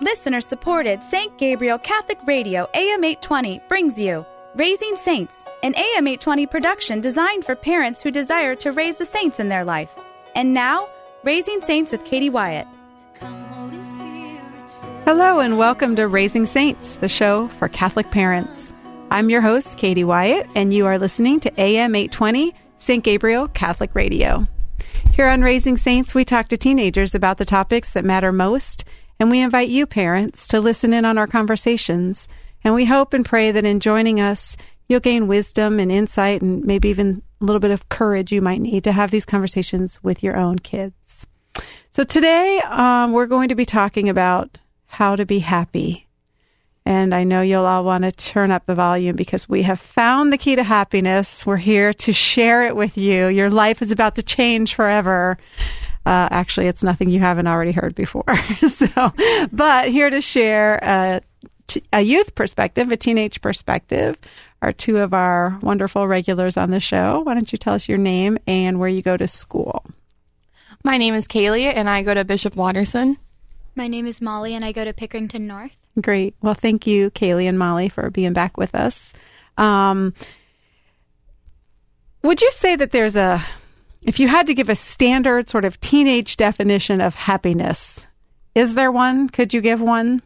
listener supported St. Gabriel Catholic Radio AM 820 brings you Raising Saints, an AM 820 production designed for parents who desire to raise the saints in their life. And now, Raising Saints with Katie Wyatt. Hello, and welcome to Raising Saints, the show for Catholic parents. I'm your host, Katie Wyatt, and you are listening to AM 820 St. Gabriel Catholic Radio. Here on Raising Saints, we talk to teenagers about the topics that matter most, and we invite you, parents, to listen in on our conversations. And we hope and pray that in joining us, you'll gain wisdom and insight and maybe even a little bit of courage you might need to have these conversations with your own kids. So today, um, we're going to be talking about how to be happy. And I know you'll all want to turn up the volume because we have found the key to happiness. We're here to share it with you. Your life is about to change forever. Uh, actually, it's nothing you haven't already heard before. so, but here to share a, t- a youth perspective, a teenage perspective, are two of our wonderful regulars on the show. Why don't you tell us your name and where you go to school? My name is Kaylee, and I go to Bishop Watterson. My name is Molly, and I go to Pickerington North. Great. Well, thank you, Kaylee and Molly, for being back with us. Um, would you say that there's a, if you had to give a standard sort of teenage definition of happiness, is there one? Could you give one?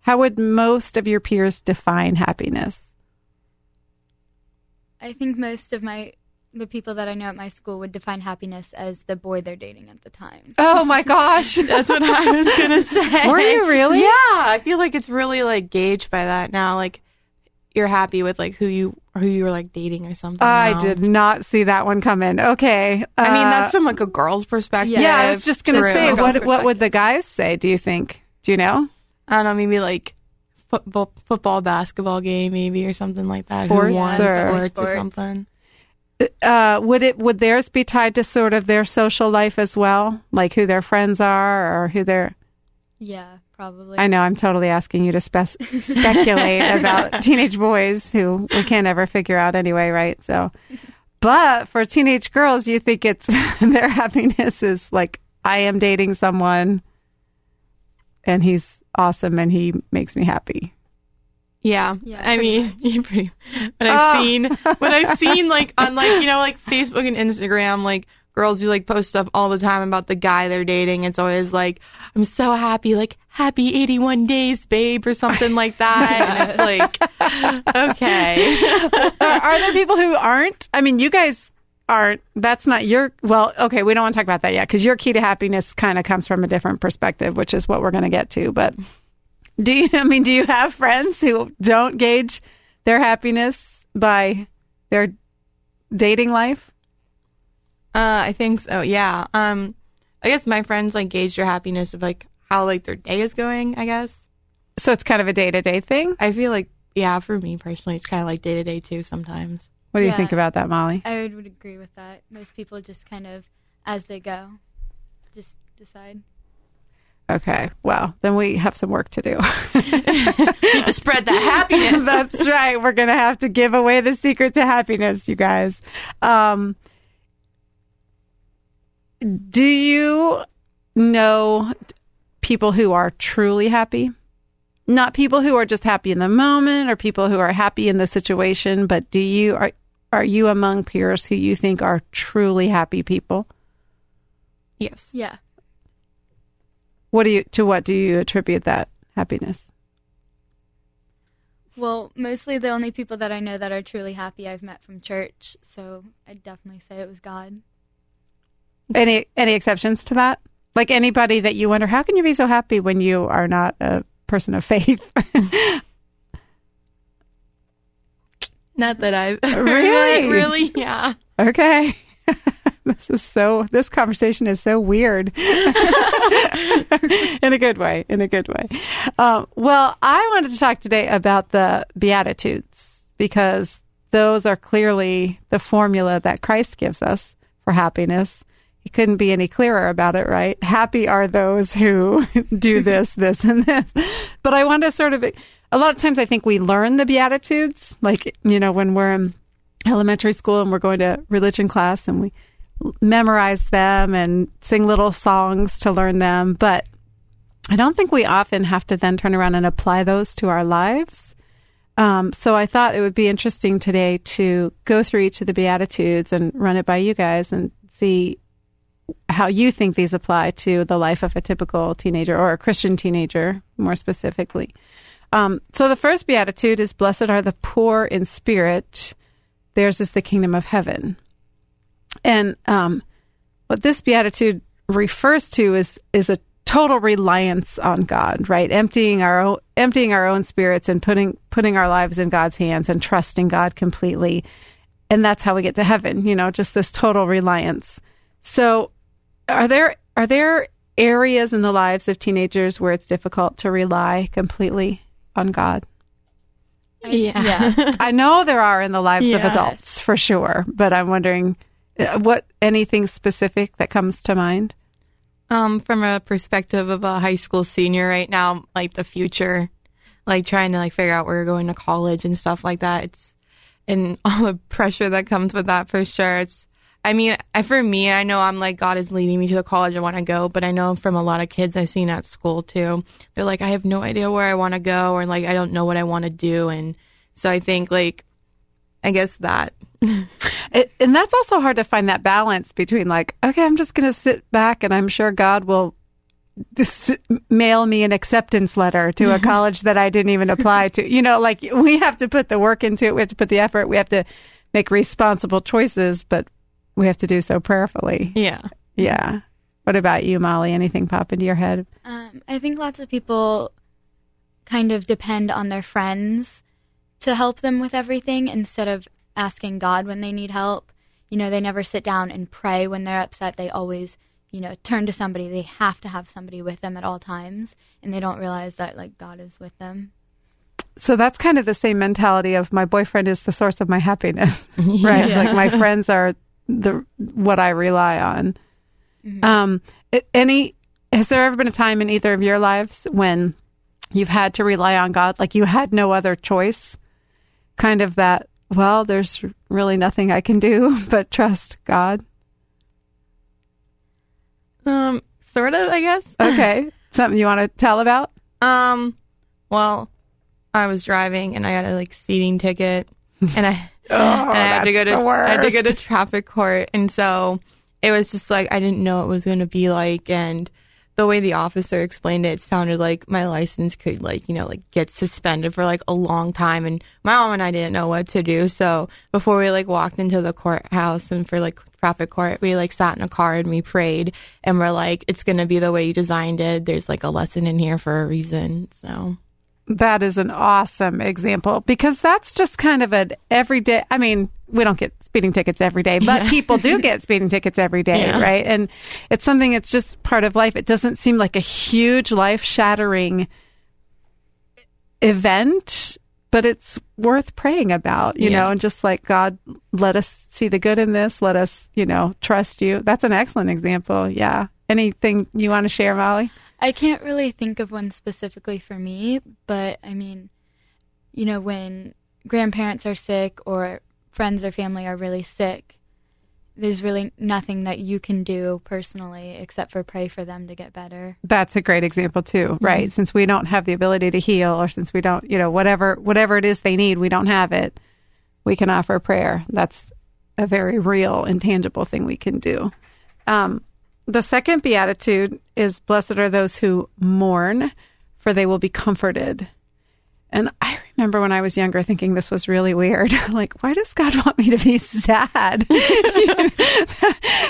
How would most of your peers define happiness? I think most of my the people that I know at my school would define happiness as the boy they're dating at the time. Oh my gosh. That's what I was gonna say. Were you really? Yeah, I feel like it's really like gauged by that now. Like you're happy with like who you who you were like dating or something. I now. did not see that one come in. Okay. I mean, Uh, that's from like a girl's perspective. yeah, I was just going to True. say, what, what would the guys say, do you think? Do you know? I don't know, maybe like football, football, basketball game, maybe or something like that. Sports Who won or- sports, Sports. or something. uh, would it would theirs be tied to sort of their social life as well, like who their friends are or who their? Yeah, probably. I know I'm totally asking you to spec- speculate about teenage boys who we can't ever figure out anyway, right? So, but for teenage girls, you think it's their happiness is like I am dating someone, and he's awesome and he makes me happy. Yeah, Yeah, I pretty mean, you pretty. When I've Oh. seen, when I've seen like on like you know like Facebook and Instagram, like girls who like post stuff all the time about the guy they're dating. It's always like, I'm so happy, like happy 81 days, babe, or something like that. And it's like, okay, are, are there people who aren't? I mean, you guys aren't. That's not your. Well, okay, we don't want to talk about that yet because your key to happiness kind of comes from a different perspective, which is what we're going to get to. But do you? I mean, do you have friends who don't gauge their happiness by their dating life? Uh, I think so. Yeah. Um, I guess my friends like gauge their happiness of like how like their day is going. I guess So it's kind of a day to day thing. I feel like yeah, for me personally, it's kind of like day to day too sometimes. What do you think about that, Molly? I would, would agree with that. Most people just kind of, as they go, just decide. Okay, well, then we have some work to do. Need to spread that happiness. That's right. We're going to have to give away the secret to happiness, you guys. Um, do you know people who are truly happy? Not people who are just happy in the moment or people who are happy in the situation, but do you are are you among peers who you think are truly happy people? yes. Yeah. What do you to what do you attribute that happiness? Well, mostly the only people that I know that are truly happy I've met from church, so I'd definitely say it was God. Any any exceptions to that? Like anybody that you wonder, how can you be so happy when you are not a person of faith? Not that I've Really? really, yeah. okay. this is so this conversation is so weird in a good way in a good way um, well i wanted to talk today about the beatitudes because those are clearly the formula that christ gives us for happiness couldn't be any clearer about it right happy are those who do this this and this but i want to sort of a lot of times i think we learn the beatitudes like you know when we're in elementary school and we're going to religion class and we memorize them and sing little songs to learn them. But I don't think we often have to then turn around and apply those to our lives. Um, so I thought it would be interesting today to go through each of the Beatitudes and run it by you guys and see how you think these apply to the life of a typical teenager or a Christian teenager, more specifically. Um, so the first Beatitude is Blessed are the poor in spirit, theirs is the kingdom of heaven. And um, what this Beatitude refers to is, is a total reliance on God, right? Emptying our own, emptying our own spirits and putting putting our lives in God's hands and trusting God completely. And that's how we get to heaven, you know, just this total reliance. So are there are there areas in the lives of teenagers where it's difficult to rely completely on God? Yeah. Yeah. I know there are in the lives of adults for sure, but I'm wondering uh, what anything specific that comes to mind. Um, from a perspective of a high school senior right now, like the future, like trying to like figure out where you're going to college and stuff like that. It's and all the pressure that comes with that for sure. It's I mean, for me, I know I'm like God is leading me to the college I want to go, but I know from a lot of kids I've seen at school too, they're like I have no idea where I want to go or like I don't know what I want to do, and so I think like I guess that It, and that's also hard to find that balance between like, okay, I'm just going to sit back and I'm sure God will mail me an acceptance letter to a college that I didn't even apply to. You know, like we have to put the work into it. We have to put the effort. We have to make responsible choices, but we have to do so prayerfully. yeah. Yeah. What about you, Molly? Anything pop into your head? Um, I think lots of people kind of depend on their friends to help them with everything instead of asking God when they need help. You know, they never sit down and pray when they're upset. They always, you know, turn to somebody. They have to have somebody with them at all times, and they don't realize that like God is with them. So that's kind of the same mentality of my boyfriend is the source of my happiness, right? Like my friends are the what I rely on. Um, any has there ever been a time in either of your lives when you've had to rely on God, like you had no other choice? Kind of that. Well, there's really nothing I can do but trust God. Um, sort of, I guess. Okay, something you want to tell about? Um, well, I was driving and I got a like speeding ticket, and I Oh, and I had to go to I had to go to traffic court, and so it was just like I didn't know what it was going to be like, and the way the officer explained it, it sounded like my license could like you know like get suspended for like a long time, and my mom and I didn't know what to do, so before we like walked into the courthouse and for like traffic court, we like sat in a car and we prayed, and we're like, it's going to be the way you designed it. There's like a lesson in here for a reason, so. That is an awesome example because that's just kind of an everyday. I mean, we don't get speeding tickets every day, but people do get speeding tickets every day, Yeah. right? And it's something that's just part of life. It doesn't seem like a huge life shattering event, but it's worth praying about, you Yeah. know, and just like, God, let us see the good in this. Let us, you know, trust you. That's an excellent example. Yeah. Anything you want to share, Molly? I can't really think of one specifically for me, but I mean, you know, when grandparents are sick or friends or family are really sick, there's really nothing that you can do personally except for pray for them to get better. That's a great example too, right? Since we don't have the ability to heal or since we don't, you know, whatever whatever it is they need, we don't have it. We can offer prayer. That's a very real and tangible thing we can do. Um, the second beatitude is blessed are those who mourn, for they will be comforted. And I remember when I was younger thinking this was really weird. like, why does God want me to be sad?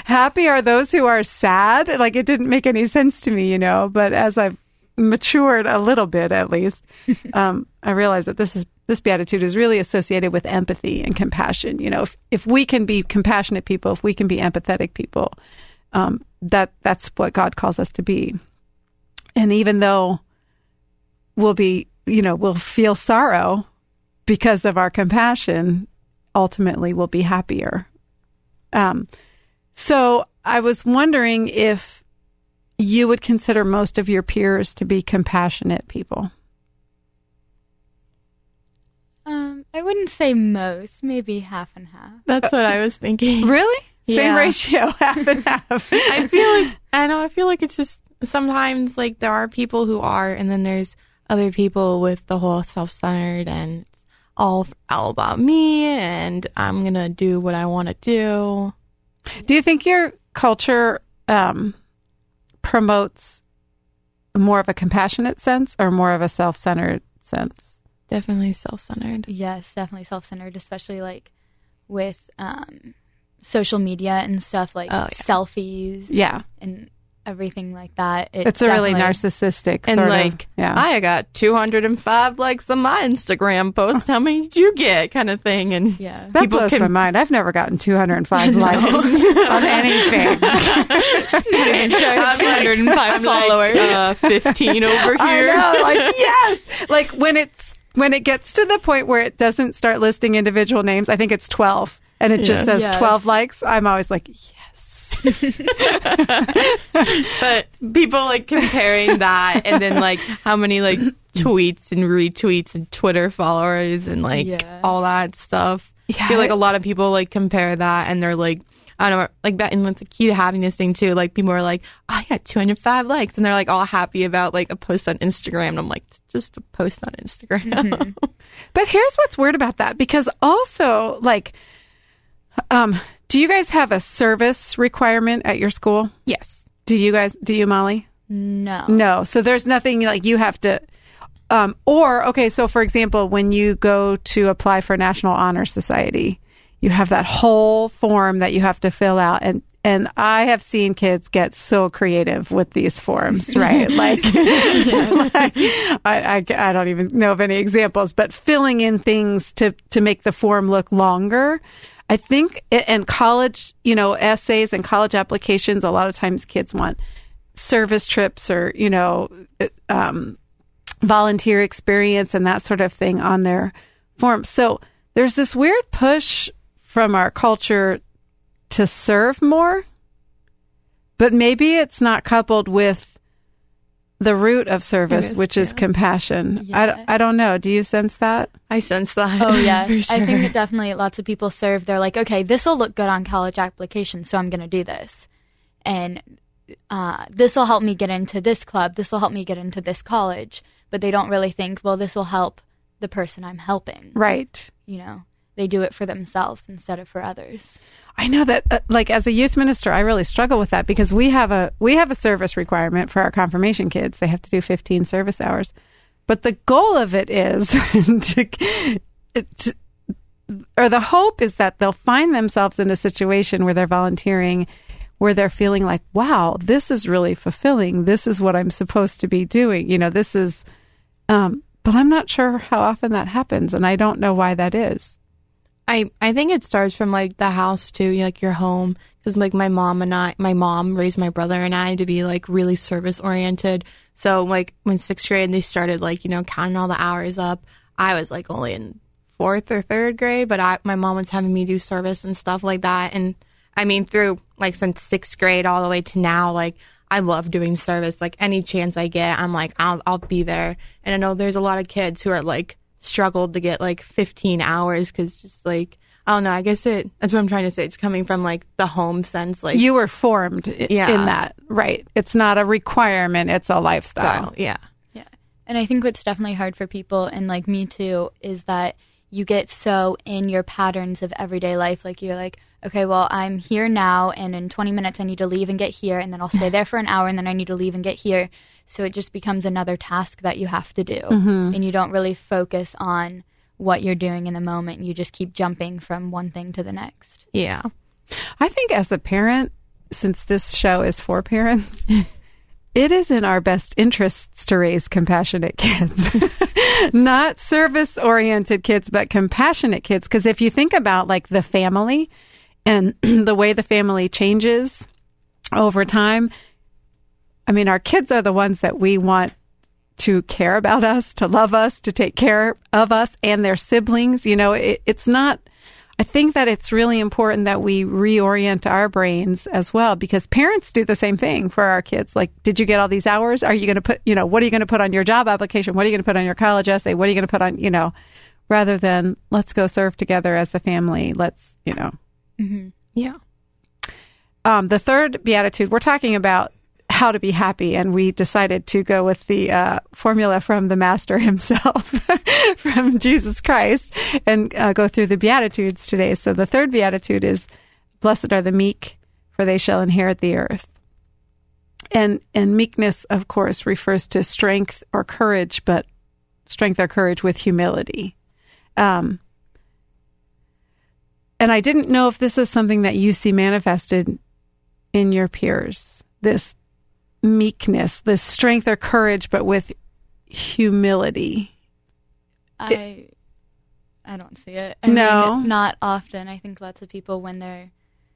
Happy are those who are sad. Like, it didn't make any sense to me, you know. But as I've matured a little bit, at least, um, I realized that this is this beatitude is really associated with empathy and compassion. You know, if if we can be compassionate people, if we can be empathetic people, um, that that's what God calls us to be. And even though we'll be, you know, we'll feel sorrow because of our compassion, ultimately we'll be happier. Um, so I was wondering if you would consider most of your peers to be compassionate people. Um, I wouldn't say most, maybe half and half. That's what I was thinking. Really? Same Yeah. ratio, half and half. I feel like I know. I feel like it's just sometimes like there are people who are, and then there's other people with the whole self-centered and it's all all about me, and I'm gonna do what I want to do. Do you think your culture um, promotes more of a compassionate sense or more of a self centered sense? Definitely self-centered. Yes, definitely self-centered, especially like with um, social media and stuff like Oh, yeah. selfies Yeah. and everything like that. It's a really narcissistic And sort of- like, yeah. I got 205 likes on my Instagram post. How many did you get? Kind of thing. And Yeah. that people blows can- my mind. I've never gotten 205 likes on anything. I'm like- 205 I'm like, followers. uh, 15 over I here. know, like yes, like when it's when it gets to the point where it doesn't start listing individual names. I think it's 12, and it just Yeah. says Yes. 12 likes. I'm always like, yes. But people like comparing that and then like how many like tweets and retweets and Twitter followers and like Yeah. all that stuff. Yeah. I feel like a lot of people like compare that and they're like, I don't know, like that. And what's the key to having this thing too? Like people are like, oh, I got 205 likes and they're like all happy about like a post on Instagram. And I'm like, just a post on Instagram. Mm-hmm. But here's what's weird about that because also like um do you guys have a service requirement at your school? yes. Do you guys do you Molly? No. No. So there's nothing like you have to um or okay, so for example, when you go to apply for National Honor Society, you have that whole form that you have to fill out and and I have seen kids get so creative with these forms, right? like, like, I, I, I don't even know of any examples, but filling in things to, to make the form look longer. I think, and college, you know, essays and college applications, a lot of times kids want service trips or, you know, um, volunteer experience and that sort of thing on their form. So there's this weird push from our culture to serve more, but maybe it's not coupled with the root of service, It is, which is yeah. compassion. Yeah. I, I don't know. Do you sense that? I sense that. Oh yes, sure. I think that definitely lots of people serve. They're like, okay, this will look good on college application, so I'm going to do this, and uh, this will help me get into this club. This will help me get into this college. But they don't really think, well, this will help the person I'm helping. Right. You know, they do it for themselves instead of for others. I know that uh, like as a youth minister I really struggle with that because we have a we have a service requirement for our confirmation kids. They have to do 15 service hours. But the goal of it is to, to or the hope is that they'll find themselves in a situation where they're volunteering where they're feeling like, wow, this is really fulfilling. This is what I'm supposed to be doing. You know, this is um but I'm not sure how often that happens and I don't know why that is. I I think it starts from like the house too, like your home, because like my mom and I, my mom raised my brother and I to be like really service oriented. So like when sixth grade they started like you know counting all the hours up, I was like only in fourth or third grade, but I my mom was having me do service and stuff like that, and I mean through like since sixth grade all the way to now, like I love doing service. Like any chance I get, I'm like I'll I'll be there, and I know there's a lot of kids who are like struggled to get like 15 hours because just like I don't know. I guess it. That's what I'm trying to say. It's coming from like the home sense, like you were formed i- Yeah. in that, right? It's not a requirement; it's a lifestyle. style. Yeah. Yeah. And I think what's definitely hard for people, and like me too, is that you get so in your patterns of everyday life. Like you're like, okay, well, I'm here now, and in 20 minutes I need to leave and get here, and then I'll stay there for an hour, and then I need to leave and get here. So it just becomes another task that you have to do, mm-hmm. and you don't really focus on what you're doing in the moment. You just keep jumping from one thing to the next. Yeah. I think as a parent, since this show is for parents, it is in our best interests to raise compassionate kids. Not service oriented kids, but compassionate kids. Because if you think about like the family and the way the family changes over time, I mean, our kids are the ones that we want to care about us, to love us, to take care of us and their siblings. You know, it, it's not, I think that it's really important that we reorient our brains as well because parents do the same thing for our kids. Like, did you get all these hours? Are you going to put, you know, what are you going to put on your job application? What are you going to put on your college essay? What are you going to put on, you know, rather than let's go serve together as a family. Let's, you know, Yeah. um, the third beatitude, we're talking about how to be happy, and we decided to go with the uh, formula from the Master himself, from Jesus Christ, and uh, go through the Beatitudes today. So the third Beatitude is, "Blessed are the meek, for they shall inherit the earth." And and meekness, of course, refers to strength or courage, but strength or courage with humility. Um, and I didn't know if this is something that you see manifested in your peers. This meekness, this strength or courage, but with humility. I I don't see it. I No? mean, not often. I think lots of people when they're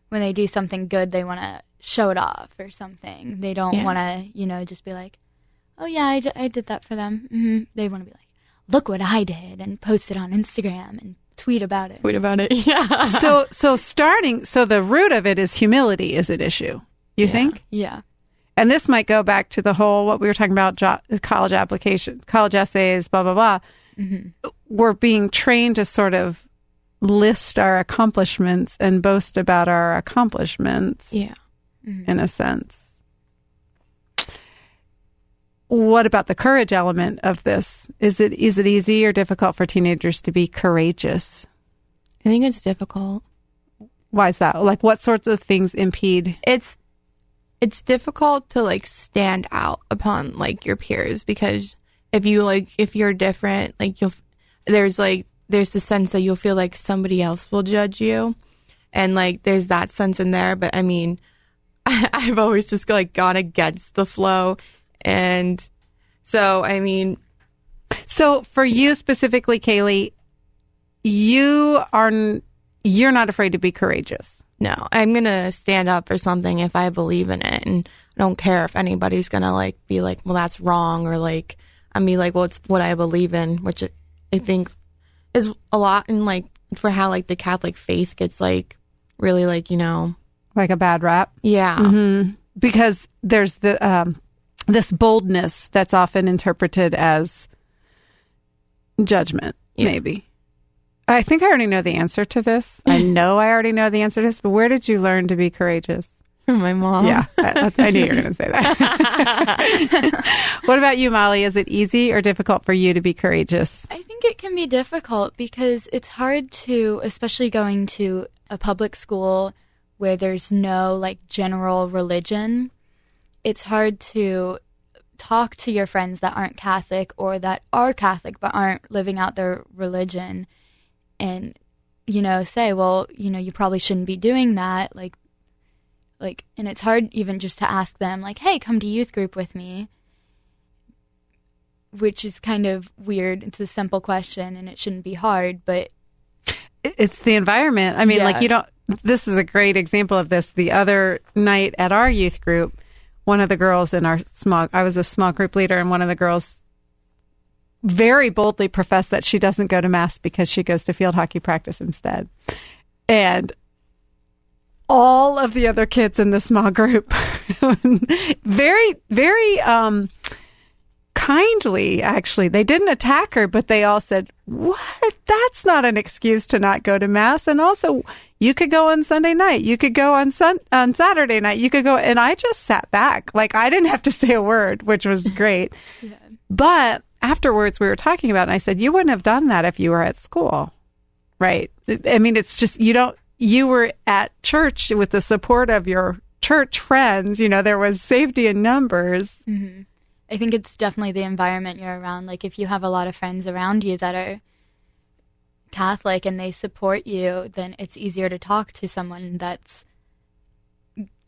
when they do something good, they want to show it off or something. They don't Yeah. want to, you know, just be like, "Oh yeah, I, I did that for them." Mm-hmm. They want to be like, "Look what I did," and post it on Instagram and tweet about it. Tweet about it. Yeah. so so starting so the root of it is humility is an issue. You think? Yeah. And this might go back to the whole what we were talking about jo- college application, college essays, blah blah blah. Mm-hmm. We're being trained to sort of list our accomplishments and boast about our accomplishments yeah. Mm-hmm. in a sense. What about the courage element of this? Is it is it easy or difficult for teenagers to be courageous? I think it's difficult. Why is that? Like what sorts of things impede? It's it's difficult to like stand out upon like your peers because if you like if you're different, like you'll there's like there's the sense that you'll feel like somebody else will judge you. And like there's that sense in there, but I mean I've always just like gone against the flow and so I mean So for you specifically, Kaylee, you are you're not afraid to be courageous. No, I'm gonna stand up for something if I believe in it, and I don't care if anybody's gonna like be like, "Well, that's wrong," or like, I mean, like, well, it's what I believe in, which I think is a lot in like for how like the Catholic faith gets like really like you know, Like a bad rap. yeah, because there's the um, this boldness that's often interpreted as judgment. Yeah. Maybe. I think I already know the answer to this. I know I already know the answer to this. But where did you learn to be courageous? from my mom. Yeah, I, I knew you were going to say that. what about you, Molly? Is it easy or difficult for you to be courageous? I think it can be difficult because it's hard to, especially going to a public school where there's no like general religion. It's hard to talk to your friends that aren't Catholic or that are Catholic but aren't living out their religion and you know say well you know you probably shouldn't be doing that like like and it's hard even just to ask them like hey come to youth group with me which is kind of weird it's a simple question and it shouldn't be hard but It's the environment. I mean, Yeah. like you don't. This is a great example of this. The other night at our youth group, one of the girls in our small, I was a small group leader, and one of the girls very boldly professed that she doesn't go to mass because she goes to field hockey practice instead. And all of the other kids in the small group, very, very, um, kindly actually they didn't attack her but they all said what? That's not an excuse to not go to mass. And also you could go on sunday night. You could go on sun on saturday night. You could go and i just sat back. Like i didn't have to say a word which was great. But afterwards we were talking about it and i said you wouldn't have done that if you were at school. Right? I mean it's just you don't you were at church with the support of your church friends you know there was safety in numbers. Mm-hmm. I think it's definitely the environment you're around. Like if you have a lot of friends around you that are Catholic and they support you, then it's easier to talk to someone that's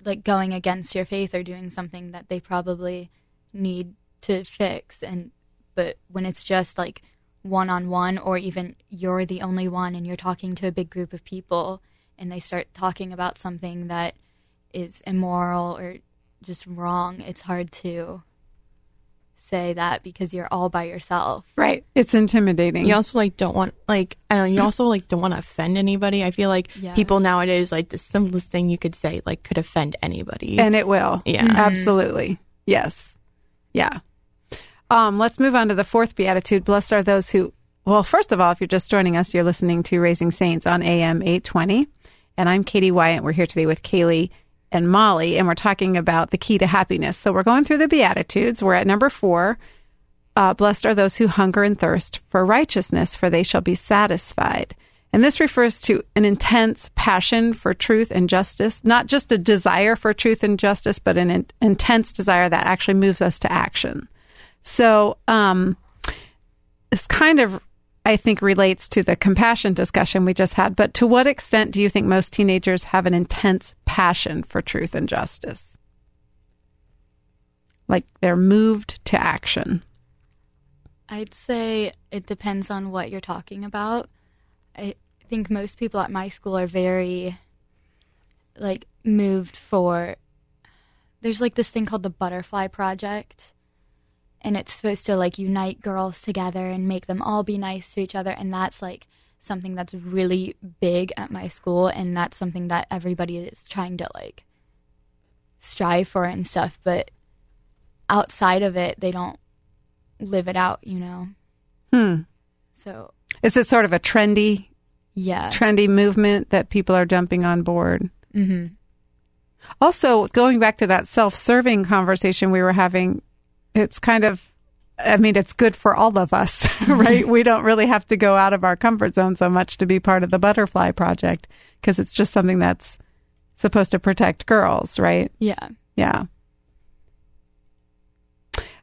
like going against your faith or doing something that they probably need to fix and but when it's just like one on one or even you're the only one and you're talking to a big group of people and they start talking about something that is immoral or just wrong, it's hard to say that because you're all by yourself. Right. It's intimidating. You also like don't want like I don't know, you also like don't want to offend anybody. I feel like Yeah. people nowadays like the simplest thing you could say like could offend anybody. and it will. Yeah. Mm-hmm. Absolutely. Yes. Yeah. Um, let's move on to the fourth beatitude. Blessed are those who, well, first of all, if you're just joining us, you're listening to Raising Saints on AM 820. And I'm Katie Wyatt. We're here today with Kaylee and Molly, and we're talking about the key to happiness. So we're going through the Beatitudes. We're at number four. Uh, Blessed are those who hunger and thirst for righteousness, for they shall be satisfied. And this refers to an intense passion for truth and justice, not just a desire for truth and justice, but an in- intense desire that actually moves us to action. So, um, this kind of, I think, relates to the compassion discussion we just had. But to what extent do you think most teenagers have an intense passion for truth and justice? Like they're moved to action. I'd say it depends on what you're talking about. I think most people at my school are very like moved for there's like this thing called the butterfly project and it's supposed to like unite girls together and make them all be nice to each other and that's like something that's really big at my school and that's something that everybody is trying to like strive for and stuff but outside of it they don't live it out you know Hmm. so Is it sort of a trendy, yeah trendy movement that people are jumping on board? mm-hmm. Also, going back to that self serving conversation we were having, it's kind of, I mean, it's good for all of us, right? we don't really have to go out of our comfort zone so much to be part of the butterfly project because it's just something that's supposed to protect girls, right? yeah Yeah.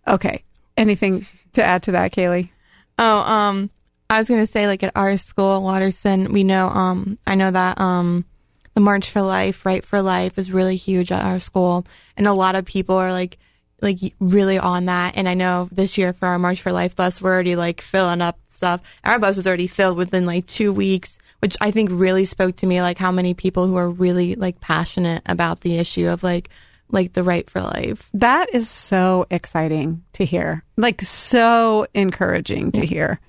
Okay. Anything to add to that, Kaylee? Oh, um, I was gonna say like at our school, Watterson, we know, um, I know that um, the March for Life, Right for Life, is really huge at our school, and a lot of people are like, like really on that. And I know this year for our March for Life bus, we're already like filling up stuff. Our bus was already filled within like two weeks, which I think really spoke to me, like how many people who are really like passionate about the issue of like, like the right for life. That is so exciting to hear. Like, so encouraging to hear.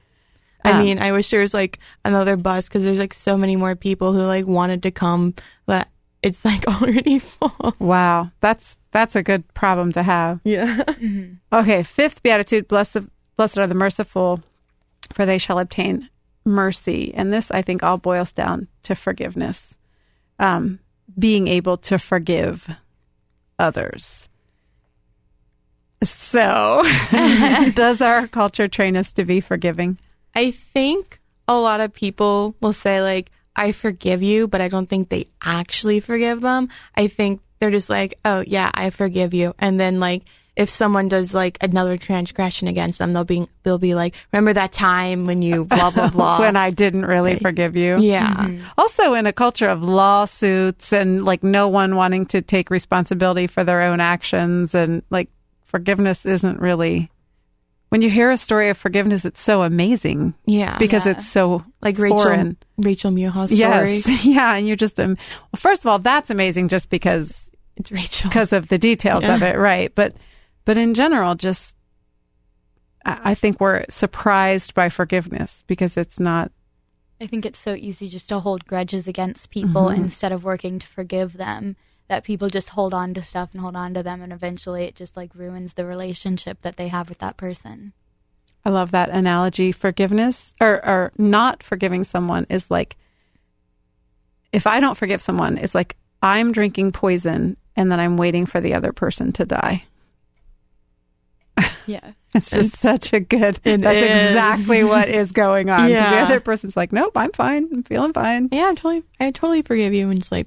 I Um, mean, I wish there was like another bus because there's like so many more people who like wanted to come, but it's like already full. Wow. That's, that's a good problem to have. Yeah. Okay, fifth beatitude: blessed, blessed are the merciful, for they shall obtain mercy. And this, I think, all boils down to forgiveness, um, being able to forgive others. So, does our culture train us to be forgiving? I think a lot of people will say like, I forgive you, but I don't think they actually forgive them. I think they're just like, oh yeah, I forgive you. And then like, if someone does like another transgression against them, they'll be, they'll be like, remember that time when you blah, blah, blah. when I didn't really forgive you. yeah. Also, in a culture of lawsuits and like no one wanting to take responsibility for their own actions, and like forgiveness isn't really. When you hear a story of forgiveness, it's so amazing Yeah. because Yeah. it's so like Rachel, foreign. Rachel Muir's story. Yes, yeah, and you're just um, well, first of all, that's amazing just because It's Rachel. because of the details of it, right? But but in general, just I think we're surprised by forgiveness because it's not I think it's so easy just to hold grudges against people mm-hmm. instead of working to forgive them. That people just hold on to stuff and hold on to them, and eventually it just like ruins the relationship that they have with that person. I love that analogy. Forgiveness or, or not forgiving someone is like if I don't forgive someone, it's like I'm drinking poison and then I'm waiting for the other person to die. Yeah. It's just It's- such a good. that's is. exactly what is going on. 'Cause The other person's like, nope, I'm fine. I'm feeling fine. yeah, I'm totally, I totally forgive you. And it's like,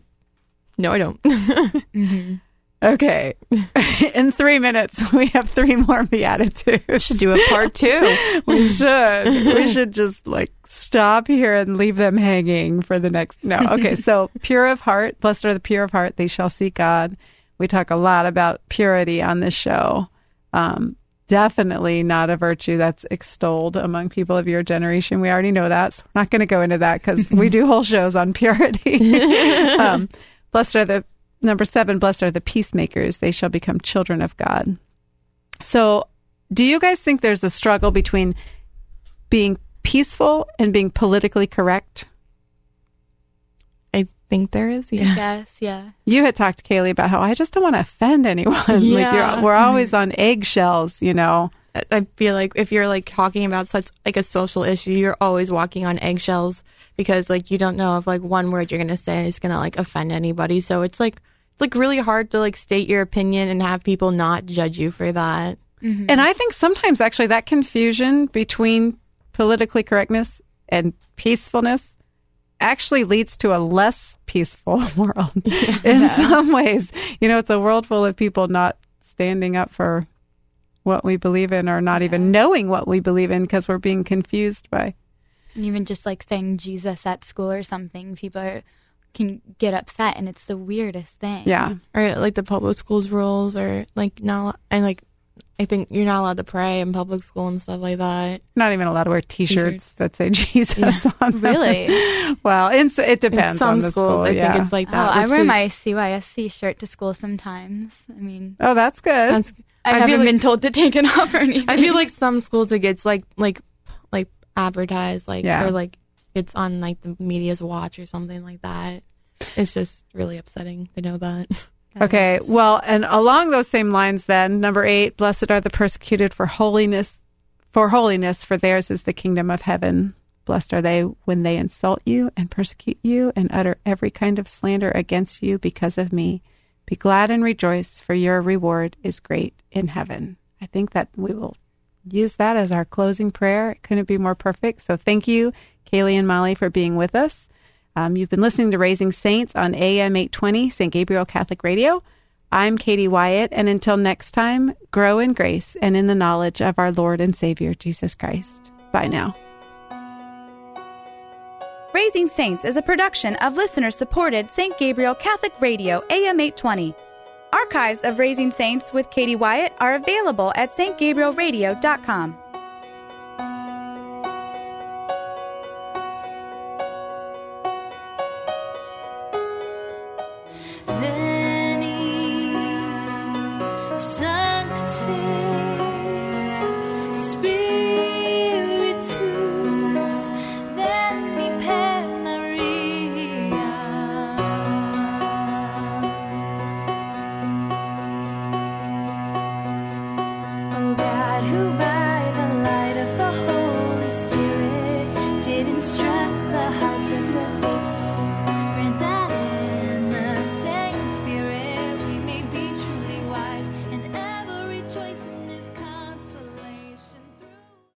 no, I don't. Mm-hmm. Okay. In three minutes, we have three more beatitudes. We should do a part two. We should. we should just like stop here and leave them hanging for the next. No. Okay. So, pure of heart, blessed are the pure of heart, they shall see God. We talk a lot about purity on this show. Um, definitely not a virtue that's extolled among people of your generation. We already know that. So, we're not going to go into that because we do whole shows on purity. um, blessed are the, number seven, blessed are the peacemakers, they shall become children of God. So, do you guys think there's a struggle between being peaceful and being politically correct? I think there is. I Yeah. guess, yeah. You had talked to Kaylee about how I just don't want to offend anyone. like Yeah. you're, we're always on eggshells, you know. I- I feel like if you're like talking about such like a social issue, you're always walking on eggshells because like you don't know if like one word you're gonna say is gonna like offend anybody. So it's like it's like really hard to like state your opinion and have people not judge you for that. Mm-hmm. And I think sometimes actually that confusion between politically correctness and peacefulness actually leads to a less peaceful world in some ways. You know, it's a world full of people not standing up for what we believe in or not even knowing what we believe in because we're being confused by. And even just like saying Jesus at school or something, people are, can get upset, and it's the weirdest thing. Yeah. Or like the public schools rules or like not and like I think you're not allowed to pray in public school and stuff like that. Not even allowed to wear t-shirts, T-shirts. that say Jesus on them. Really? Well, it's, it In depends some on the schools, school. I yeah. think it's like Oh, that. I wear is- my CYSC shirt to school sometimes. I mean, oh, that's good. That's, I, I haven't like- been told to take it off or anything. I feel like some schools it gets like like like advertised like Yeah. or like it's on like the media's watch or something like that. It's just really upsetting to know that. Okay, well, and along those same lines, then number eight: Blessed are the persecuted for holiness, for holiness, for theirs is the kingdom of heaven. Blessed are they when they insult you and persecute you and utter every kind of slander against you because of me. Be glad and rejoice, for your reward is great in heaven. I think that we will use that as our closing prayer. It couldn't be more perfect. So thank you, Kaylee and Molly, for being with us. Um, you've been listening to Raising Saints on AM 820, St. Gabriel Catholic Radio. I'm Katie Wyatt, and until next time, grow in grace and in the knowledge of our Lord and Savior, Jesus Christ. Bye now. Raising Saints is a production of listener supported St. Gabriel Catholic Radio AM 820. Archives of Raising Saints with Katie Wyatt are available at stgabrielradio.com.